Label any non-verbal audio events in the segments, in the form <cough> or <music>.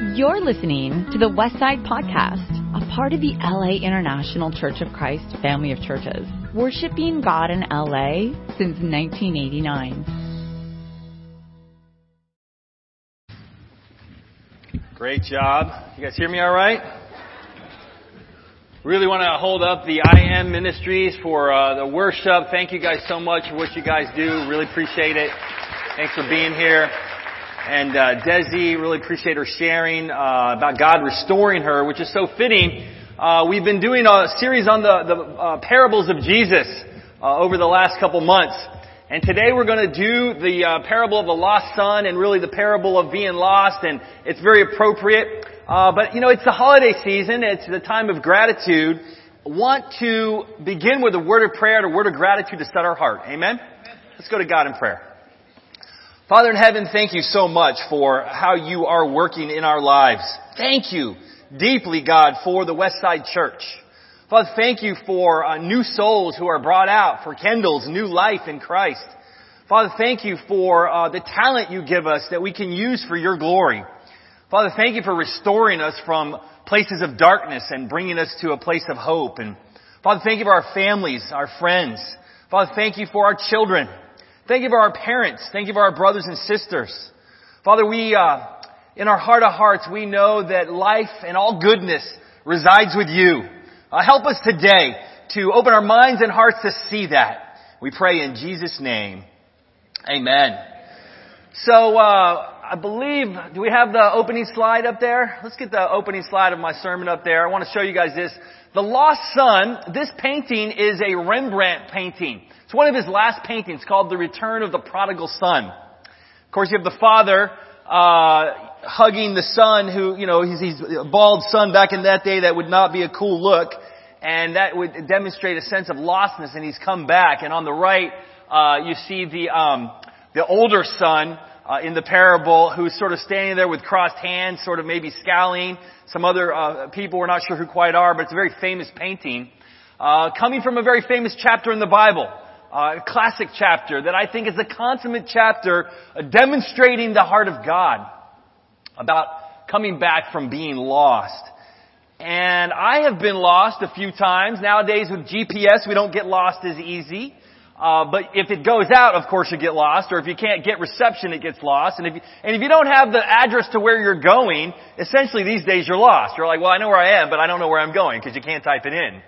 You're listening to the Westside Podcast, a part of the LA International Church of Christ family of churches, worshiping God in LA since 1989. Great job. You guys hear me all right? Really want to hold up the I Am Ministries for uh, the worship. Thank you guys so much for what you guys do. Really appreciate it. Thanks for being here. And uh, Desi, really appreciate her sharing uh, about God restoring her, which is so fitting. Uh, we've been doing a series on the, the uh, parables of Jesus uh, over the last couple months. And today we're going to do the uh, parable of the lost son and really the parable of being lost, and it's very appropriate. Uh, but you know, it's the holiday season. It's the time of gratitude. Want to begin with a word of prayer and a word of gratitude to set our heart. Amen. Let's go to God in prayer. Father in heaven, thank you so much for how you are working in our lives. Thank you deeply, God, for the Westside Church. Father, thank you for uh, new souls who are brought out, for Kendall's new life in Christ. Father, thank you for uh, the talent you give us that we can use for your glory. Father, thank you for restoring us from places of darkness and bringing us to a place of hope. And Father, thank you for our families, our friends. Father, thank you for our children. Thank you for our parents. Thank you for our brothers and sisters. Father, we, uh, in our heart of hearts, we know that life and all goodness resides with you. Uh, help us today to open our minds and hearts to see that. We pray in Jesus' name. Amen. So, uh, I believe, do we have the opening slide up there? Let's get the opening slide of my sermon up there. I want to show you guys this. The Lost Son, this painting is a Rembrandt painting. It's one of his last paintings called The Return of the Prodigal Son. Of course, you have the father, uh, hugging the son who, you know, he's, he's a bald son back in that day that would not be a cool look. And that would demonstrate a sense of lostness and he's come back. And on the right, uh, you see the, um, the older son, uh, in the parable who's sort of standing there with crossed hands, sort of maybe scowling. Some other uh, people, we're not sure who quite are, but it's a very famous painting. Uh, coming from a very famous chapter in the Bible uh, classic chapter that I think is the consummate chapter demonstrating the heart of God about coming back from being lost. And I have been lost a few times. Nowadays with GPS, we don't get lost as easy. Uh, but if it goes out, of course you get lost, or if you can't get reception, it gets lost. And if you, and if you don't have the address to where you're going, essentially these days you're lost. You're like, well, I know where I am, but I don't know where I'm going because you can't type it in.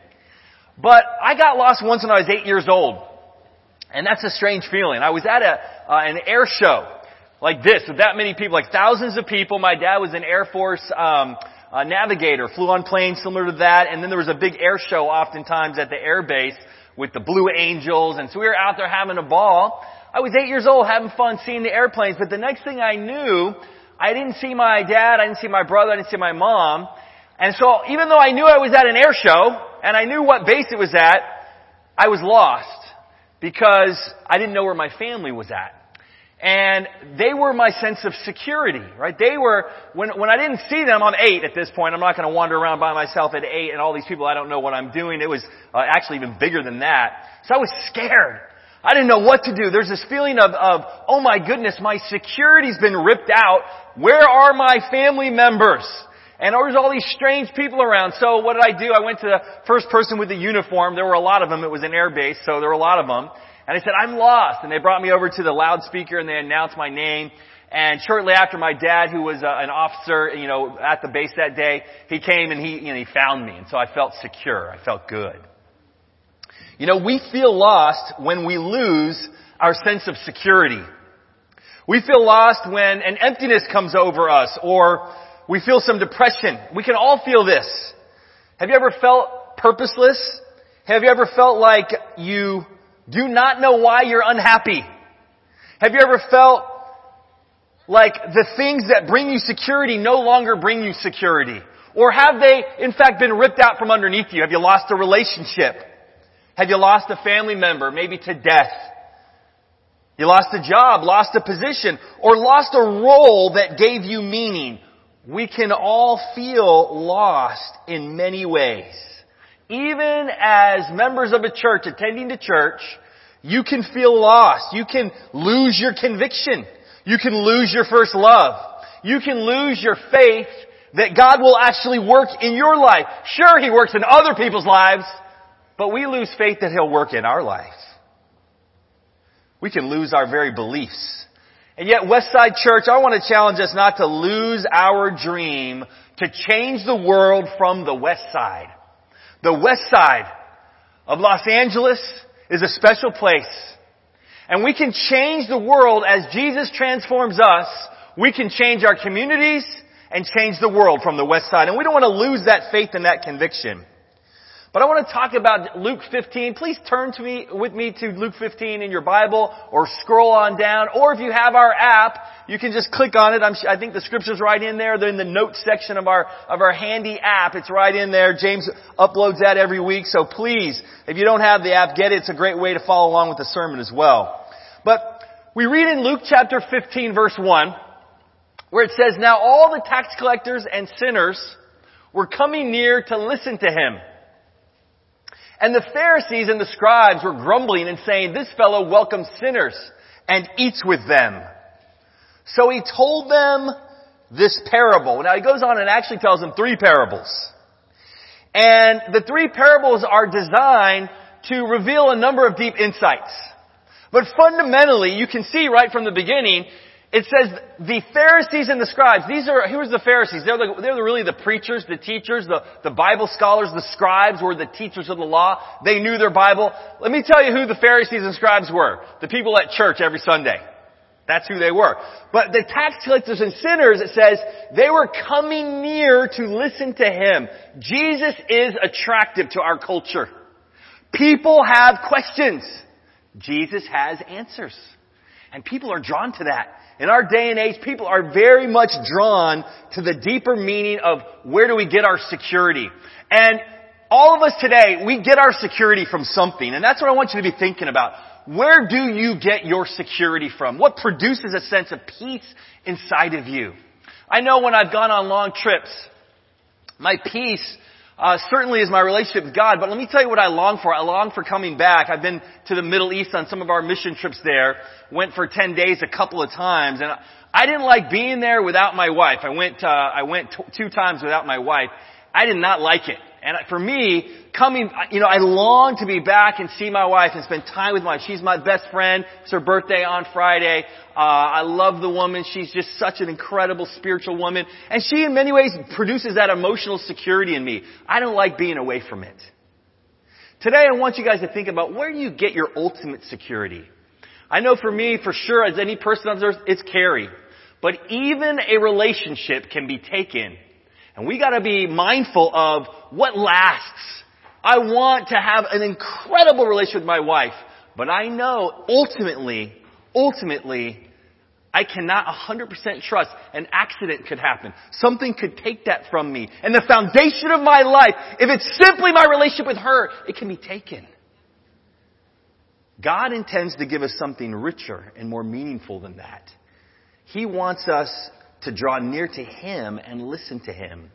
But I got lost once when I was eight years old. And that's a strange feeling. I was at a, uh, an air show like this with that many people, like thousands of people. My dad was an Air Force, um, uh, navigator, flew on planes similar to that. And then there was a big air show oftentimes at the air base with the Blue Angels. And so we were out there having a ball. I was eight years old having fun seeing the airplanes. But the next thing I knew, I didn't see my dad, I didn't see my brother, I didn't see my mom. And so even though I knew I was at an air show and I knew what base it was at, I was lost because I didn't know where my family was at. And they were my sense of security, right? They were, when, when I didn't see them, I'm eight at this point. I'm not going to wander around by myself at eight and all these people, I don't know what I'm doing. It was uh, actually even bigger than that. So I was scared. I didn't know what to do. There's this feeling of, of, oh my goodness, my security's been ripped out. Where are my family members? And there was all these strange people around. So what did I do? I went to the first person with the uniform. There were a lot of them. It was an air base, so there were a lot of them. And I said, I'm lost. And they brought me over to the loudspeaker and they announced my name. And shortly after, my dad, who was uh, an officer, you know, at the base that day, he came and he, you know, he found me. And so I felt secure. I felt good. You know, we feel lost when we lose our sense of security. We feel lost when an emptiness comes over us or we feel some depression. We can all feel this. Have you ever felt purposeless? Have you ever felt like you do not know why you're unhappy? Have you ever felt like the things that bring you security no longer bring you security? Or have they in fact been ripped out from underneath you? Have you lost a relationship? Have you lost a family member, maybe to death? You lost a job, lost a position, or lost a role that gave you meaning we can all feel lost in many ways. Even as members of a church attending to church, you can feel lost. You can lose your conviction. You can lose your first love. You can lose your faith that God will actually work in your life. Sure, He works in other people's lives, but we lose faith that He'll work in our lives. We can lose our very beliefs. And yet Westside Church, I want to challenge us not to lose our dream to change the world from the West Side. The West Side of Los Angeles is a special place. And we can change the world as Jesus transforms us. We can change our communities and change the world from the West Side. And we don't want to lose that faith and that conviction. But I want to talk about Luke 15. Please turn to me, with me to Luke 15 in your Bible or scroll on down. Or if you have our app, you can just click on it. I'm, i think the scripture's right in there. They're in the notes section of our, of our handy app. It's right in there. James uploads that every week. So please, if you don't have the app, get it. It's a great way to follow along with the sermon as well. But we read in Luke chapter 15 verse 1 where it says, Now all the tax collectors and sinners were coming near to listen to him. And the Pharisees and the scribes were grumbling and saying, this fellow welcomes sinners and eats with them. So he told them this parable. Now he goes on and actually tells them three parables. And the three parables are designed to reveal a number of deep insights. But fundamentally, you can see right from the beginning, it says the Pharisees and the scribes, these are, who are the Pharisees? They're, the, they're really the preachers, the teachers, the, the Bible scholars, the scribes were the teachers of the law. They knew their Bible. Let me tell you who the Pharisees and scribes were. The people at church every Sunday. That's who they were. But the tax collectors and sinners, it says, they were coming near to listen to Him. Jesus is attractive to our culture. People have questions. Jesus has answers. And people are drawn to that. In our day and age, people are very much drawn to the deeper meaning of where do we get our security. And all of us today, we get our security from something. And that's what I want you to be thinking about. Where do you get your security from? What produces a sense of peace inside of you? I know when I've gone on long trips, my peace uh, certainly is my relationship with God, but let me tell you what I long for. I long for coming back. I've been to the Middle East on some of our mission trips there. Went for 10 days a couple of times, and I didn't like being there without my wife. I went, uh, I went t- two times without my wife. I did not like it. And for me, coming, you know, I long to be back and see my wife and spend time with my. She's my best friend. It's her birthday on Friday. Uh, I love the woman. She's just such an incredible spiritual woman. And she in many ways produces that emotional security in me. I don't like being away from it. Today I want you guys to think about where do you get your ultimate security? I know for me, for sure, as any person on earth, it's Carrie. But even a relationship can be taken and we gotta be mindful of what lasts. I want to have an incredible relationship with my wife, but I know ultimately, ultimately, I cannot 100% trust an accident could happen. Something could take that from me. And the foundation of my life, if it's simply my relationship with her, it can be taken. God intends to give us something richer and more meaningful than that. He wants us to draw near to Him and listen to Him.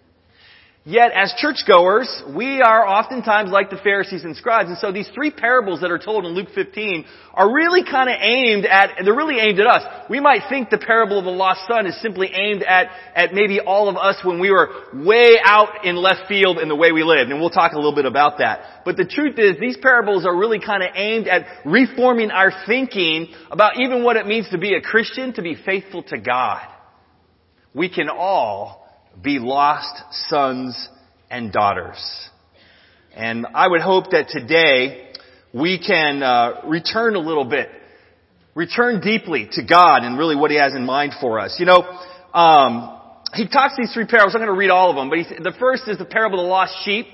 Yet, as churchgoers, we are oftentimes like the Pharisees and scribes, and so these three parables that are told in Luke 15 are really kind of aimed at, they're really aimed at us. We might think the parable of the lost son is simply aimed at, at maybe all of us when we were way out in left field in the way we lived, and we'll talk a little bit about that. But the truth is, these parables are really kind of aimed at reforming our thinking about even what it means to be a Christian, to be faithful to God we can all be lost sons and daughters. And I would hope that today we can uh, return a little bit, return deeply to God and really what He has in mind for us. You know, um, He talks these three parables. I'm going to read all of them, but he, the first is the parable of the lost sheep.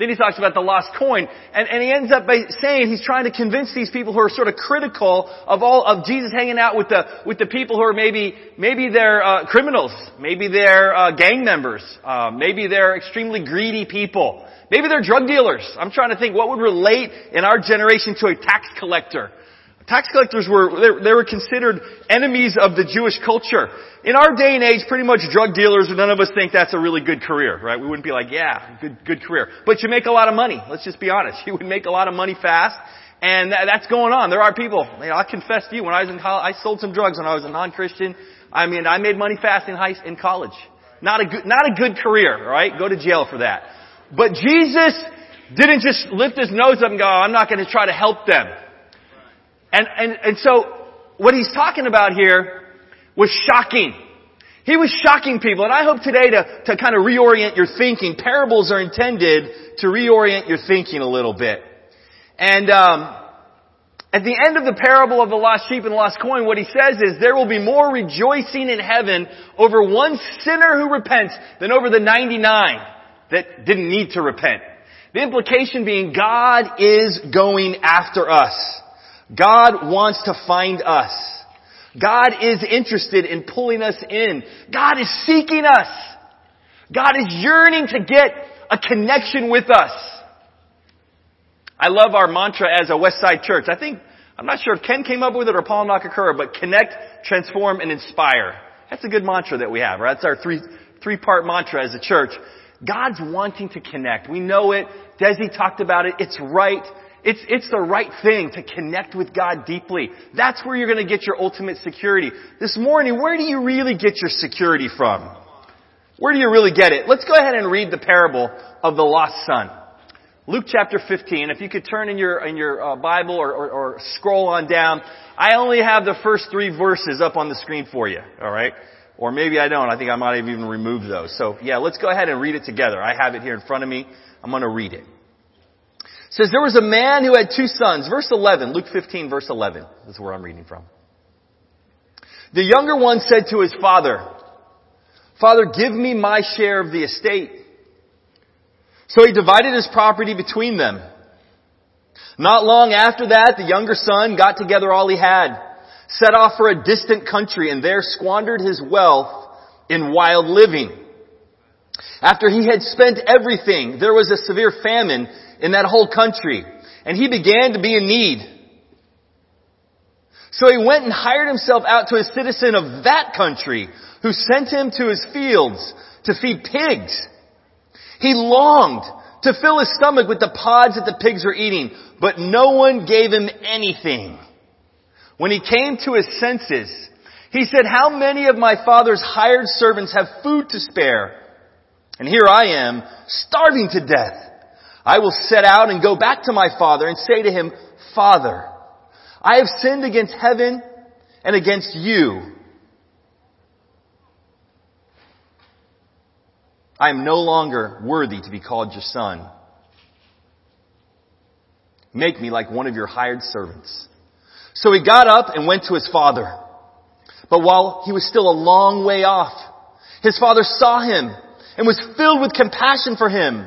Then he talks about the lost coin, and, and he ends up by saying he's trying to convince these people who are sort of critical of all of Jesus hanging out with the with the people who are maybe maybe they're uh, criminals, maybe they're uh, gang members, uh, maybe they're extremely greedy people, maybe they're drug dealers. I'm trying to think what would relate in our generation to a tax collector. Tax collectors were, they were considered enemies of the Jewish culture. In our day and age, pretty much drug dealers, none of us think that's a really good career, right? We wouldn't be like, yeah, good, good career. But you make a lot of money. Let's just be honest. <laughs> You would make a lot of money fast. And that's going on. There are people, you know, I confess to you, when I was in college, I sold some drugs when I was a non-Christian. I mean, I made money fast in high, in college. Not a good, not a good career, right? Go to jail for that. But Jesus didn't just lift his nose up and go, oh, I'm not going to try to help them. And, and, and so what he's talking about here was shocking. He was shocking people, and I hope today to, to kind of reorient your thinking. Parables are intended to reorient your thinking a little bit. And um, at the end of the parable of the lost sheep and lost coin, what he says is there will be more rejoicing in heaven over one sinner who repents than over the 99 that didn't need to repent. The implication being God is going after us. God wants to find us. God is interested in pulling us in. God is seeking us. God is yearning to get a connection with us. I love our mantra as a Westside Church. I think, I'm not sure if Ken came up with it or Paul Nakakura, but connect, transform, and inspire. That's a good mantra that we have, right? That's our three, three part mantra as a church. God's wanting to connect. We know it. Desi talked about it. It's right. It's, it's the right thing to connect with God deeply. That's where you're going to get your ultimate security. This morning, where do you really get your security from? Where do you really get it? Let's go ahead and read the parable of the lost son. Luke chapter 15. If you could turn in your in your uh, Bible or, or, or scroll on down, I only have the first three verses up on the screen for you. All right, or maybe I don't. I think I might have even removed those. So yeah, let's go ahead and read it together. I have it here in front of me. I'm going to read it. Says there was a man who had two sons. Verse 11, Luke 15, verse 11. This is where I'm reading from. The younger one said to his father, Father, give me my share of the estate. So he divided his property between them. Not long after that, the younger son got together all he had, set off for a distant country, and there squandered his wealth in wild living. After he had spent everything, there was a severe famine in that whole country, and he began to be in need. So he went and hired himself out to a citizen of that country, who sent him to his fields to feed pigs. He longed to fill his stomach with the pods that the pigs were eating, but no one gave him anything. When he came to his senses, he said, how many of my father's hired servants have food to spare? And here I am, starving to death. I will set out and go back to my father and say to him, Father, I have sinned against heaven and against you I am no longer worthy to be called your son. Make me like one of your hired servants. So he got up and went to his father. But while he was still a long way off, his father saw him and was filled with compassion for him.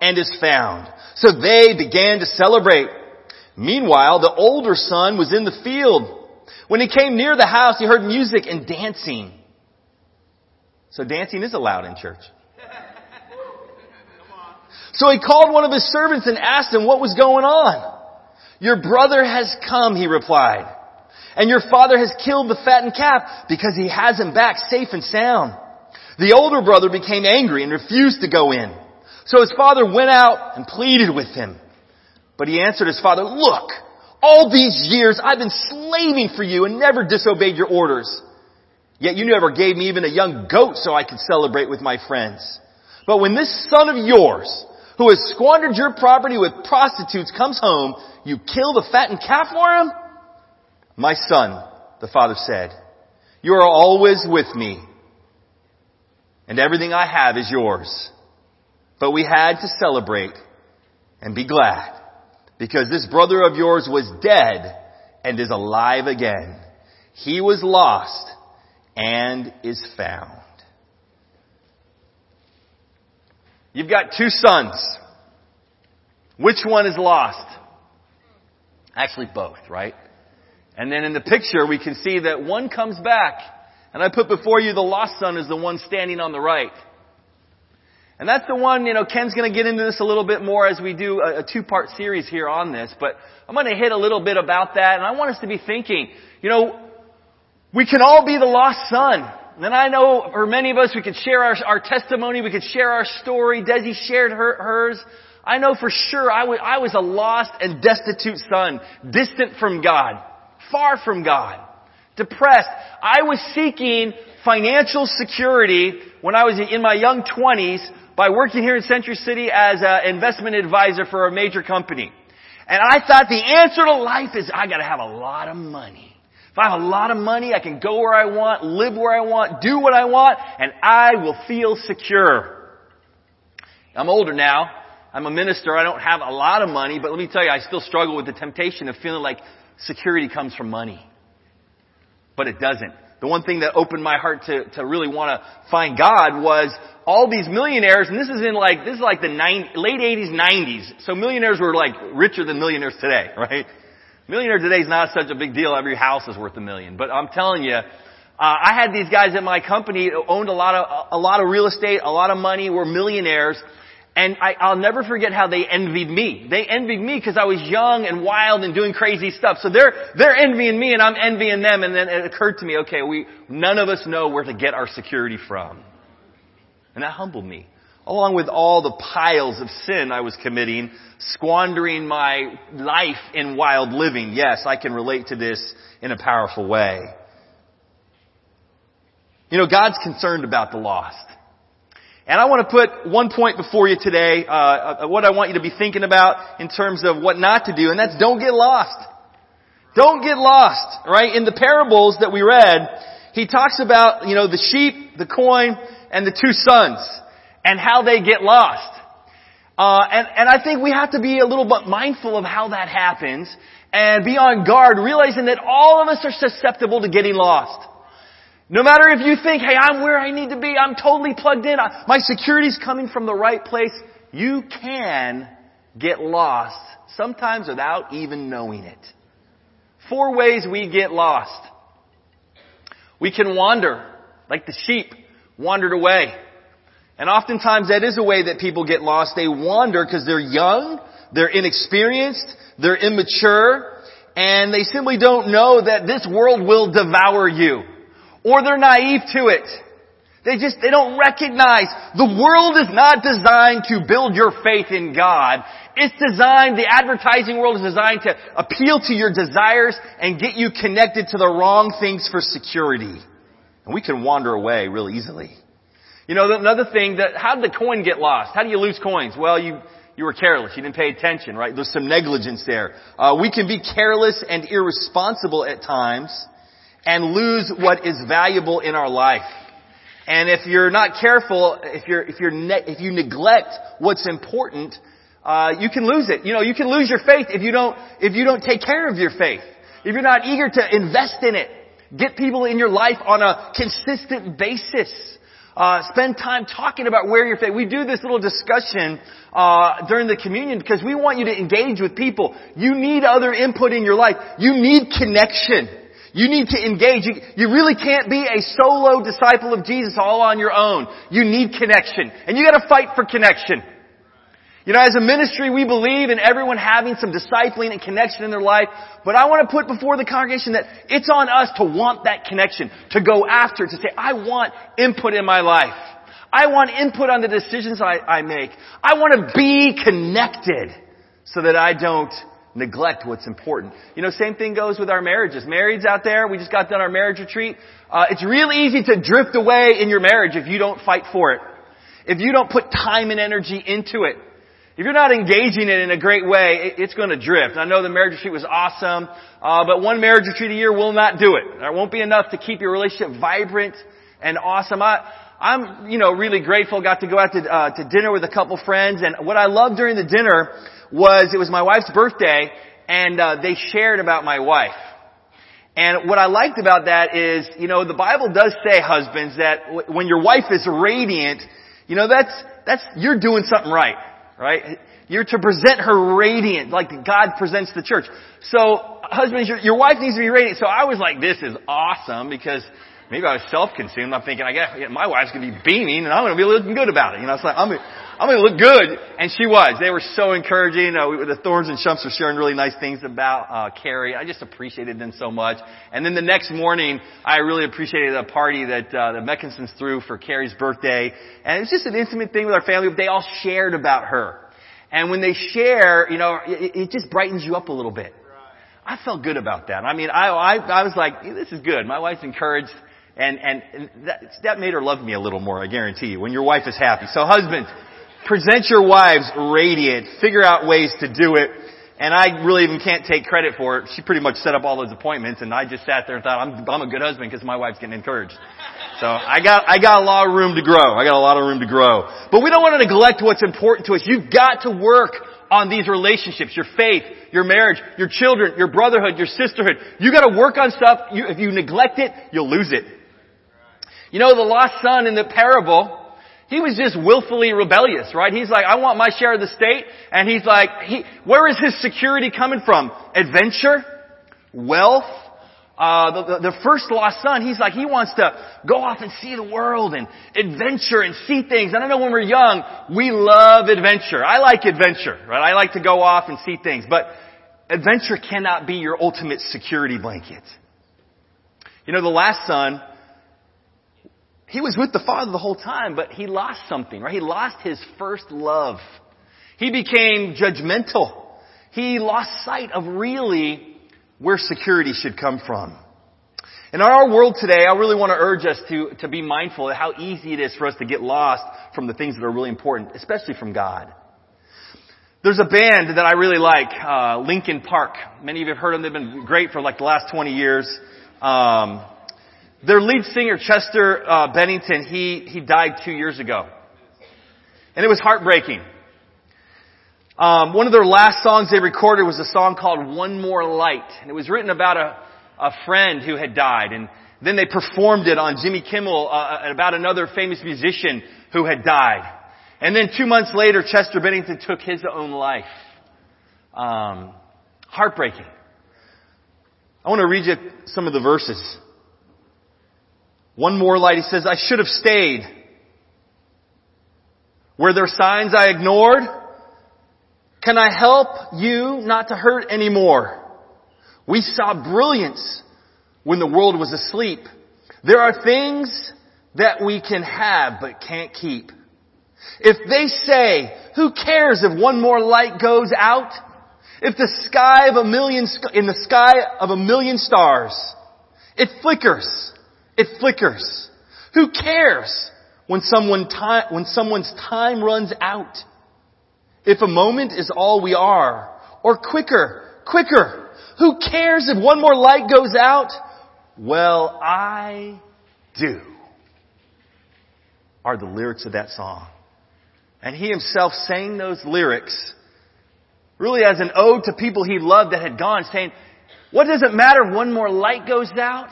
and is found. So they began to celebrate. Meanwhile, the older son was in the field. When he came near the house, he heard music and dancing. So dancing is allowed in church. So he called one of his servants and asked him what was going on. Your brother has come, he replied. And your father has killed the fattened calf because he has him back safe and sound. The older brother became angry and refused to go in. So his father went out and pleaded with him. But he answered his father, look, all these years I've been slaving for you and never disobeyed your orders. Yet you never gave me even a young goat so I could celebrate with my friends. But when this son of yours, who has squandered your property with prostitutes, comes home, you kill the fattened calf for him? My son, the father said, you are always with me, and everything I have is yours. But we had to celebrate and be glad, because this brother of yours was dead and is alive again. He was lost and is found. You've got two sons. Which one is lost? Actually both, right? And then in the picture we can see that one comes back And I put before you the lost son is the one standing on the right. And that's the one, you know, Ken's gonna get into this a little bit more as we do a, a two-part series here on this, but I'm gonna hit a little bit about that, and I want us to be thinking, you know, we can all be the lost son. And I know for many of us, we could share our, our testimony, we could share our story. Desi shared her, hers. I know for sure I I was a lost and destitute son, distant from God, far from God, depressed. I was seeking financial security when I was in my young 20s by working here in Century City as an investment advisor for a major company. And I thought the answer to life is I gotta have a lot of money. If I have a lot of money, I can go where I want, live where I want, do what I want, and I will feel secure. I'm older now. I'm a minister. I don't have a lot of money, but let me tell you, I still struggle with the temptation of feeling like security comes from money. But it doesn't. The one thing that opened my heart to, to really want to find God was all these millionaires, and this is in like, this is like the nine, late 80s, 90s. So millionaires were like richer than millionaires today, <laughs> right? Millionaire today is not such a big deal. Every house is worth a million. But I'm telling you, uh, I had these guys at my company owned a lot of, a lot of real estate, a lot of money, were millionaires, and I, I'll never forget how they envied me. They envied me because I was young and wild and doing crazy stuff. So they're, they're envying me and I'm envying them. And then it occurred to me, okay, we, none of us know where to get our security from. And that humbled me. Along with all the piles of sin I was committing, squandering my life in wild living. Yes, I can relate to this in a powerful way. You know, God's concerned about the lost. And I want to put one point before you today, uh, uh, what I want you to be thinking about in terms of what not to do, and that's don't get lost. Don't get lost, right? In the parables that we read, he talks about, you know, the sheep, the coin, and the two sons, and how they get lost. Uh, and, and I think we have to be a little bit mindful of how that happens, and be on guard, realizing that all of us are susceptible to getting lost. No matter if you think, hey, I'm where I need to be, I'm totally plugged in, my security's coming from the right place, you can get lost, sometimes without even knowing it. Four ways we get lost. We can wander, like the sheep wandered away. And oftentimes that is a way that people get lost. They wander because they're young, they're inexperienced, they're immature, and they simply don't know that this world will devour you or they're naive to it. They just, they don't recognize the world is not designed to build your faith in God. It's designed, the advertising world is designed to appeal to your desires and get you connected to the wrong things for security. And we can wander away real easily. You know, another thing that, how did the coin get lost? How do you lose coins? Well, you, you were careless. You didn't pay attention, right? There's some negligence there. Uh, we can be careless and irresponsible at times and lose what is valuable in our life. And if you're not careful, if you're, if you're, ne- if you neglect what's important, uh, you can lose it. You know, you can lose your faith if you don't, if you don't take care of your faith. If you're not eager to invest in it. Get people in your life on a consistent basis. Uh, spend time talking about where you're faith. We do this little discussion uh, during the communion because we want you to engage with people. You need other input in your life. You need connection. You need to engage. You, you, really can't be a solo disciple of Jesus all on your own. You need connection. And you gotta fight for connection. You know, as a ministry, we believe in everyone having some discipling and connection in their life, but I want to put before the congregation that it's on us to want that connection, to go after, to say, I want input in my life. I want input on the decisions I, I make. I want to be connected so that I don't neglect what's important. You know, same thing goes with our marriages. Marrieds out there, we just got done our marriage retreat. Uh, it's really easy to drift away in your marriage if you don't fight for it. If you don't put time and energy into it. If you're not engaging it in a great way, it, it's going to drift. I know the marriage retreat was awesome, uh, but one marriage retreat a year will not do it. There won't be enough to keep your relationship vibrant and awesome. I, I'm, you know, really grateful. Got to go out to, uh, to dinner with a couple friends, and what I loved during the dinner was it was my wife's birthday, and uh, they shared about my wife. And what I liked about that is, you know, the Bible does say, husbands, that w- when your wife is radiant, you know, that's that's you're doing something right, right? You're to present her radiant, like God presents the church. So, husbands, your, your wife needs to be radiant. So I was like, this is awesome because maybe I was self-consumed. I'm thinking, I guess my wife's gonna be beaming and I'm gonna be looking good about it. You know, it's like, I'm gonna, I'm gonna look good. And she was. They were so encouraging. Uh, we, the Thorns and Shumps were sharing really nice things about, uh, Carrie. I just appreciated them so much. And then the next morning, I really appreciated the party that, uh, the Meckinsons threw for Carrie's birthday. And it was just an intimate thing with our family, they all shared about her. And when they share, you know, it, it just brightens you up a little bit. I felt good about that. I mean, I, I, I was like, this is good. My wife's encouraged and, and, that, that made her love me a little more, I guarantee you, when your wife is happy. So husbands, present your wives radiant. Figure out ways to do it. And I really even can't take credit for it. She pretty much set up all those appointments and I just sat there and thought, I'm, I'm a good husband because my wife's getting encouraged. So I got, I got a lot of room to grow. I got a lot of room to grow. But we don't want to neglect what's important to us. You've got to work on these relationships, your faith, your marriage, your children, your brotherhood, your sisterhood. You gotta work on stuff. You, if you neglect it, you'll lose it. You know, the lost son in the parable, he was just willfully rebellious, right? He's like, I want my share of the state. And he's like, he, where is his security coming from? Adventure? Wealth? Uh, the, the, the first lost son, he's like, he wants to go off and see the world and adventure and see things. And I know when we're young, we love adventure. I like adventure, right? I like to go off and see things. But adventure cannot be your ultimate security blanket. You know, the last son, he was with the father the whole time, but he lost something, right? He lost his first love. He became judgmental. He lost sight of really where security should come from. In our world today, I really want to urge us to, to be mindful of how easy it is for us to get lost from the things that are really important, especially from God. There's a band that I really like, uh, Linkin Park. Many of you have heard them. They've been great for like the last 20 years. Um, their lead singer, Chester uh, Bennington, he, he died two years ago. And it was heartbreaking. Um, one of their last songs they recorded was a song called One More Light. And it was written about a, a friend who had died. And then they performed it on Jimmy Kimmel uh, about another famous musician who had died. And then two months later, Chester Bennington took his own life. Um, heartbreaking. I want to read you some of the verses. One more light. He says, I should have stayed. Were there signs I ignored? Can I help you not to hurt anymore? We saw brilliance when the world was asleep. There are things that we can have but can't keep. If they say, who cares if one more light goes out? If the sky of a million, in the sky of a million stars, it flickers, it flickers. Who cares when someone when someone's time runs out? If a moment is all we are, or quicker, quicker, who cares if one more light goes out? Well, I do, are the lyrics of that song. And he himself sang those lyrics really as an ode to people he loved that had gone, saying, what does it matter if one more light goes out?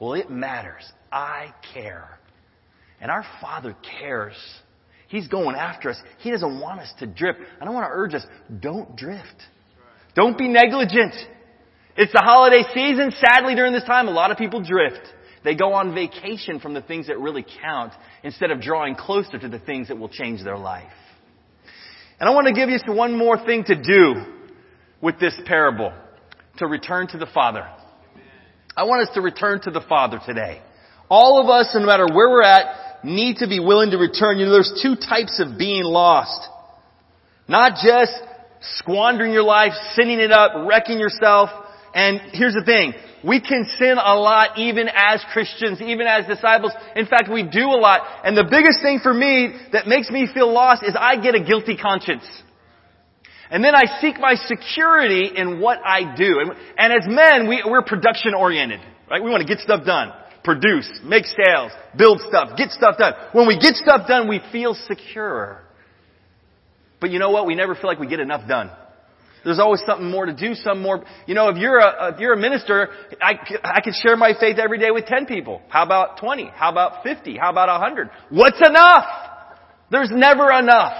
Well, it matters. I care. And our Father cares He's going after us. He doesn't want us to drift. And I don't want to urge us, don't drift. Don't be negligent. It's the holiday season. Sadly, during this time, a lot of people drift. They go on vacation from the things that really count instead of drawing closer to the things that will change their life. And I want to give you one more thing to do with this parable. To return to the Father. I want us to return to the Father today. All of us, no matter where we're at, need to be willing to return. You know, there's two types of being lost. Not just squandering your life, sinning it up, wrecking yourself. And here's the thing. We can sin a lot even as Christians, even as disciples. In fact, we do a lot. And the biggest thing for me that makes me feel lost is I get a guilty conscience. And then I seek my security in what I do. And, and as men, we, we're production oriented, right? We want to get stuff done produce, make sales, build stuff, get stuff done. When we get stuff done, we feel secure. But you know what? We never feel like we get enough done. There's always something more to do, some more, you know, if you're a, if you're a minister, I, I could share my faith every day with 10 people. How about 20? How about 50? How about 100? What's enough? There's never enough.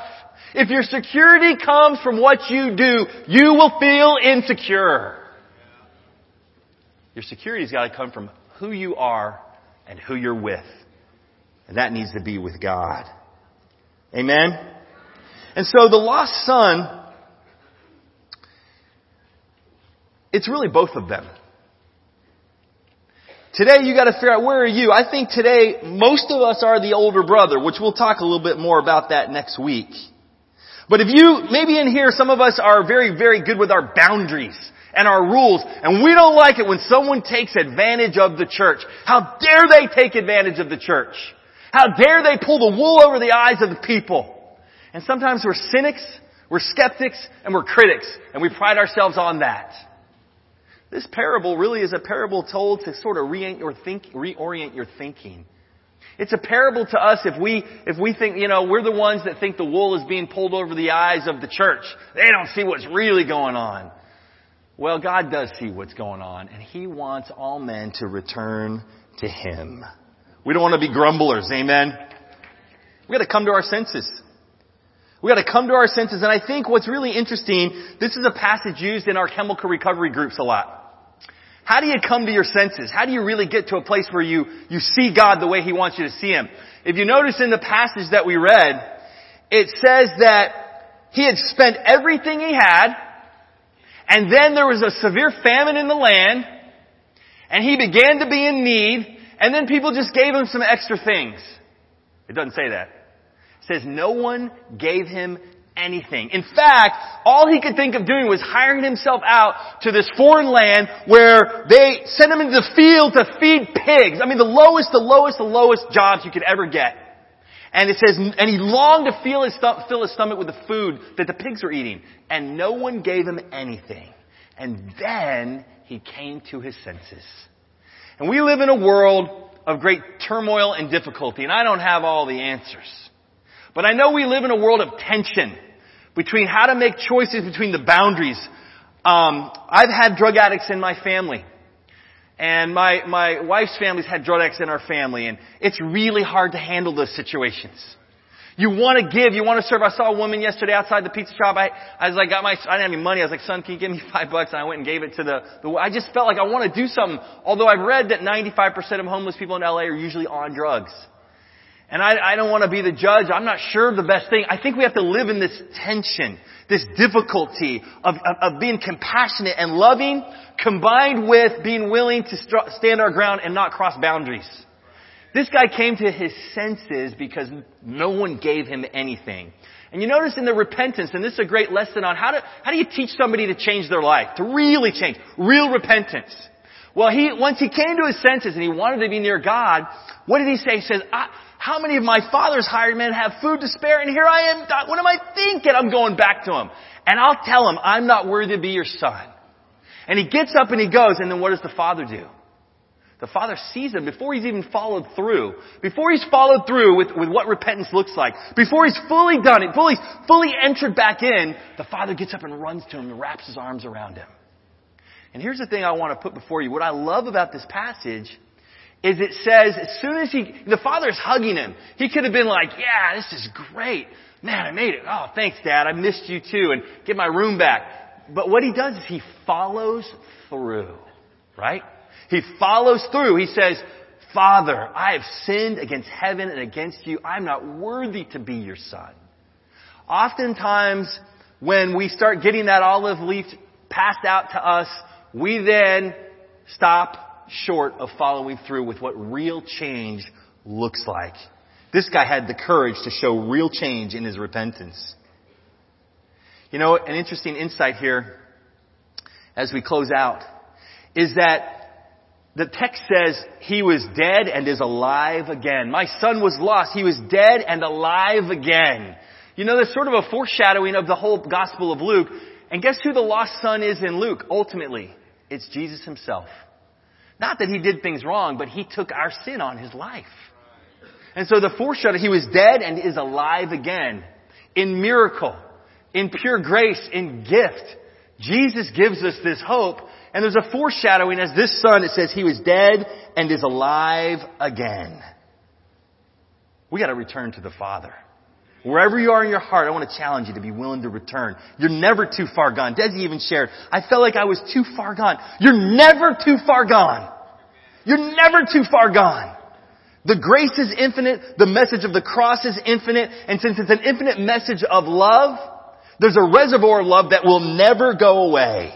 If your security comes from what you do, you will feel insecure. Your security's gotta come from who you are and who you're with. And that needs to be with God. Amen? And so the lost son, it's really both of them. Today you gotta figure out where are you? I think today most of us are the older brother, which we'll talk a little bit more about that next week. But if you, maybe in here some of us are very, very good with our boundaries and our rules, and we don't like it when someone takes advantage of the church. How dare they take advantage of the church? How dare they pull the wool over the eyes of the people? And sometimes we're cynics, we're skeptics, and we're critics, and we pride ourselves on that. This parable really is a parable told to sort of reorient your, think, reorient your thinking. It's a parable to us if we, if we think, you know, we're the ones that think the wool is being pulled over the eyes of the church. They don't see what's really going on. Well, God does see what's going on, and He wants all men to return to Him. We don't want to be grumblers, amen? We gotta come to our senses. We gotta come to our senses, and I think what's really interesting, this is a passage used in our chemical recovery groups a lot. How do you come to your senses? How do you really get to a place where you, you see God the way He wants you to see Him? If you notice in the passage that we read, it says that he had spent everything he had, and then there was a severe famine in the land, and he began to be in need, and then people just gave him some extra things. It doesn't say that. It says no one gave him anything. In fact, all he could think of doing was hiring himself out to this foreign land where they sent him into the field to feed pigs. I mean, the lowest, the lowest, the lowest jobs you could ever get. And it says, and he longed to fill his, fill his stomach with the food that the pigs were eating. And no one gave him anything. And then he came to his senses. And we live in a world of great turmoil and difficulty, and I don't have all the answers. But I know we live in a world of tension between how to make choices between the boundaries. Um, I've had drug addicts in my family. And my, my wife's family's had drug addicts in our family, and it's really hard to handle those situations. You want to give, you want to serve. I saw a woman yesterday outside the pizza shop. I, I was like, got my, I didn't have any money. I was like, son, can you give me <laughs> five bucks? And I went and gave it to the, the I just felt like I want to do something. Although I've read that 95% of homeless people in LA are usually on drugs. And I, I don't want to be the judge. I'm not sure the best thing. I think we have to live in this tension, this difficulty of, of, of being compassionate and loving combined with being willing to st- stand our ground and not cross boundaries. This guy came to his senses because no one gave him anything. And you notice in the repentance, and this is a great lesson on how to, how do you teach somebody to change their life, to really change, real repentance. Well, he, once he came to his senses and he wanted to be near God, what did he say? He says, how many of my father's hired men have food to spare and here I am, what am I thinking? I'm going back to him. And I'll tell him, I'm not worthy to be your son. And he gets up and he goes, and then what does the father do? The father sees him before he's even followed through. Before he's followed through with, with what repentance looks like. Before he's fully done it, fully, fully entered back in, the father gets up and runs to him and wraps his arms around him. And here's the thing I want to put before you. What I love about this passage is it says as soon as he, the father's hugging him, he could have been like, yeah, this is great. Man, I made it. Oh, thanks dad. I missed you too and get my room back. But what he does is he follows through, right? He follows through. He says, Father, I have sinned against heaven and against you. I'm not worthy to be your son. Oftentimes, when we start getting that olive leaf passed out to us, we then stop short of following through with what real change looks like. This guy had the courage to show real change in his repentance. You know, an interesting insight here as we close out is that the text says he was dead and is alive again. My son was lost. He was dead and alive again. You know, there's sort of a foreshadowing of the whole gospel of Luke. And guess who the lost son is in Luke? Ultimately, it's Jesus himself. Not that he did things wrong, but he took our sin on his life. And so the foreshadow, he was dead and is alive again. In miracle, in pure grace, in gift. Jesus gives us this hope. And there's a foreshadowing as this son, it says he was dead and is alive again. We gotta return to the Father. Wherever you are in your heart, I want to challenge you to be willing to return. You're never too far gone. Desi even shared, I felt like I was too far gone. You're never too far gone. You're never too far gone. The grace is infinite, the message of the cross is infinite, and since it's an infinite message of love, there's a reservoir of love that will never go away.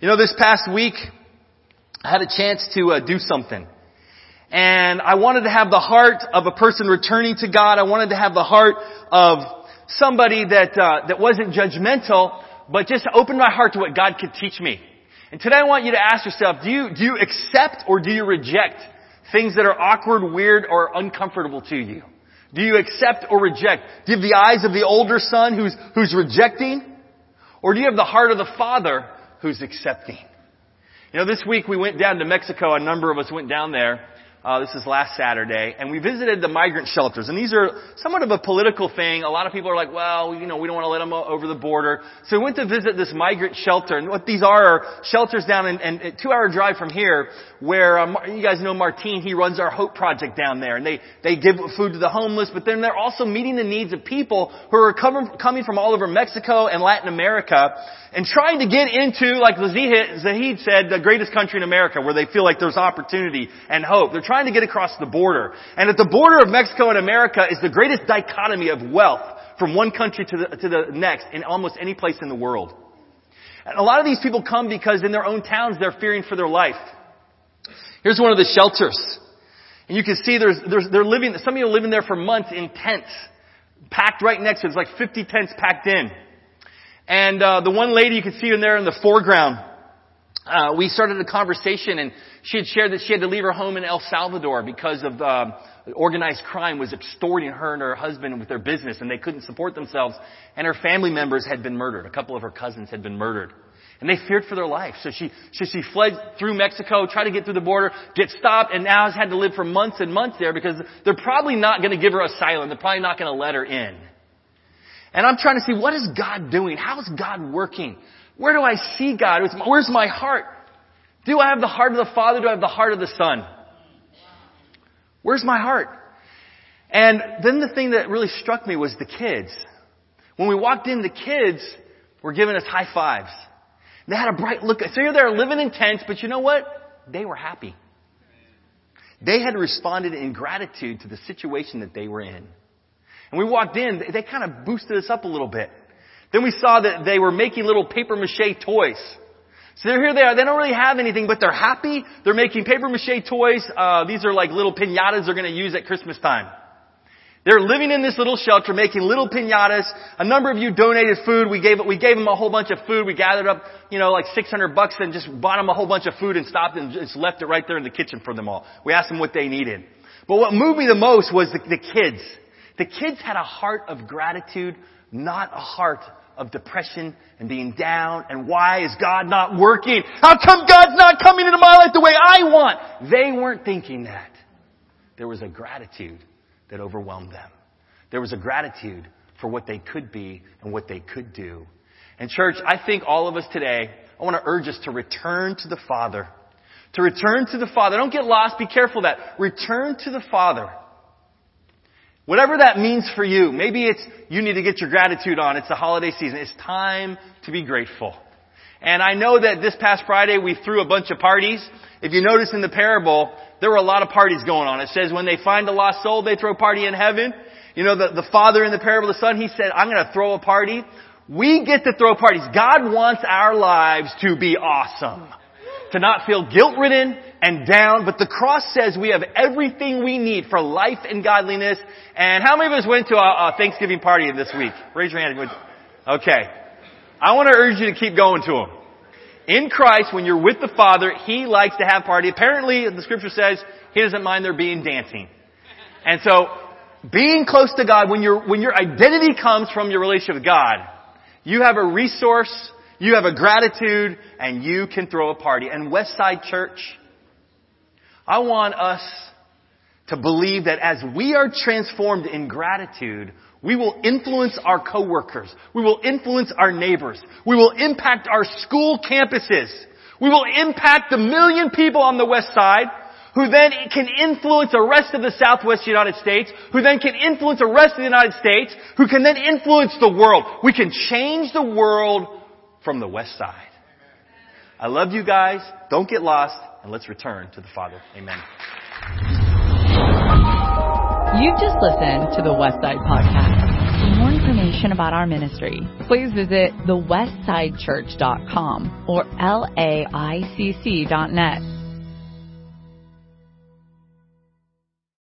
You know, this past week, I had a chance to uh, do something. And I wanted to have the heart of a person returning to God. I wanted to have the heart of somebody that, uh, that wasn't judgmental, but just opened my heart to what God could teach me. And today I want you to ask yourself, do you, do you accept or do you reject things that are awkward, weird, or uncomfortable to you? Do you accept or reject? Do you have the eyes of the older son who's, who's rejecting? Or do you have the heart of the father who's accepting? You know, this week we went down to Mexico. A number of us went down there. Uh, this is last Saturday, and we visited the migrant shelters. And these are somewhat of a political thing. A lot of people are like, well, you know, we don't want to let them over the border. So we went to visit this migrant shelter. And what these are are shelters down in, in a two-hour drive from here, where um, you guys know Martin. He runs our Hope Project down there, and they they give food to the homeless. But then they're also meeting the needs of people who are coming coming from all over Mexico and Latin America and trying to get into, like Zahid said, the greatest country in America, where they feel like there's opportunity and hope. They're trying to get across the border. And at the border of Mexico and America is the greatest dichotomy of wealth from one country to the, to the next in almost any place in the world. And a lot of these people come because in their own towns they're fearing for their life. Here's one of the shelters. And you can see there's, there's, they're living, some of you are living there for months in tents, packed right next to it. It's like 50 tents packed in. And uh, the one lady you can see in there in the foreground, uh, we started a conversation and she had shared that she had to leave her home in El Salvador because of uh, organized crime was extorting her and her husband with their business and they couldn't support themselves and her family members had been murdered. A couple of her cousins had been murdered. And they feared for their life. So she, so she fled through Mexico, tried to get through the border, get stopped, and now has had to live for months and months there because they're probably not going to give her asylum. They're probably not going to let her in. And I'm trying to see what is God doing? How is God working? Where do I see God? Where's my heart? Do I have the heart of the Father? Do I have the heart of the Son? Where's my heart? And then the thing that really struck me was the kids. When we walked in, the kids were giving us high fives. They had a bright look. So you're there living in tents, but you know what? They were happy. They had responded in gratitude to the situation that they were in. And we walked in, they kind of boosted us up a little bit. Then we saw that they were making little paper mache toys. So they're here they are. They don't really have anything, but they're happy. They're making paper mache toys. Uh, these are like little pinatas they're going to use at Christmas time. They're living in this little shelter, making little pinatas. A number of you donated food. We gave we gave them a whole bunch of food. We gathered up, you know, like 600 bucks and just bought them a whole bunch of food and stopped and just left it right there in the kitchen for them all. We asked them what they needed. But what moved me the most was the, the kids. The kids had a heart of gratitude, not a heart of depression and being down and why is God not working? How come God's not coming into my life the way I want? They weren't thinking that. There was a gratitude that overwhelmed them. There was a gratitude for what they could be and what they could do. And church, I think all of us today, I want to urge us to return to the Father. To return to the Father. Don't get lost. Be careful that. Return to the Father. Whatever that means for you, maybe it's you need to get your gratitude on. It's the holiday season. It's time to be grateful. And I know that this past Friday we threw a bunch of parties. If you notice in the parable, there were a lot of parties going on. It says when they find a lost soul, they throw a party in heaven. You know, the, the father in the parable the son, he said, I'm going to throw a party. We get to throw parties. God wants our lives to be awesome. To not feel guilt ridden and down, but the cross says we have everything we need for life and godliness. And how many of us went to a, a Thanksgiving party this week? Raise your hand. Okay. I want to urge you to keep going to them. In Christ, when you're with the Father, He likes to have party. Apparently, the scripture says He doesn't mind there being dancing. And so, being close to God, when your, when your identity comes from your relationship with God, you have a resource, you have a gratitude, and you can throw a party. And Westside Church, I want us to believe that as we are transformed in gratitude, we will influence our coworkers. We will influence our neighbors. We will impact our school campuses. We will impact the million people on the west side who then can influence the rest of the southwest United States, who then can influence the rest of the United States, who can then influence the world. We can change the world from the west side. I love you guys. Don't get lost and let's return to the Father. Amen. You've just listened to the Westside Podcast. For more information about our ministry, please visit thewestsidechurch.com or laicc.net.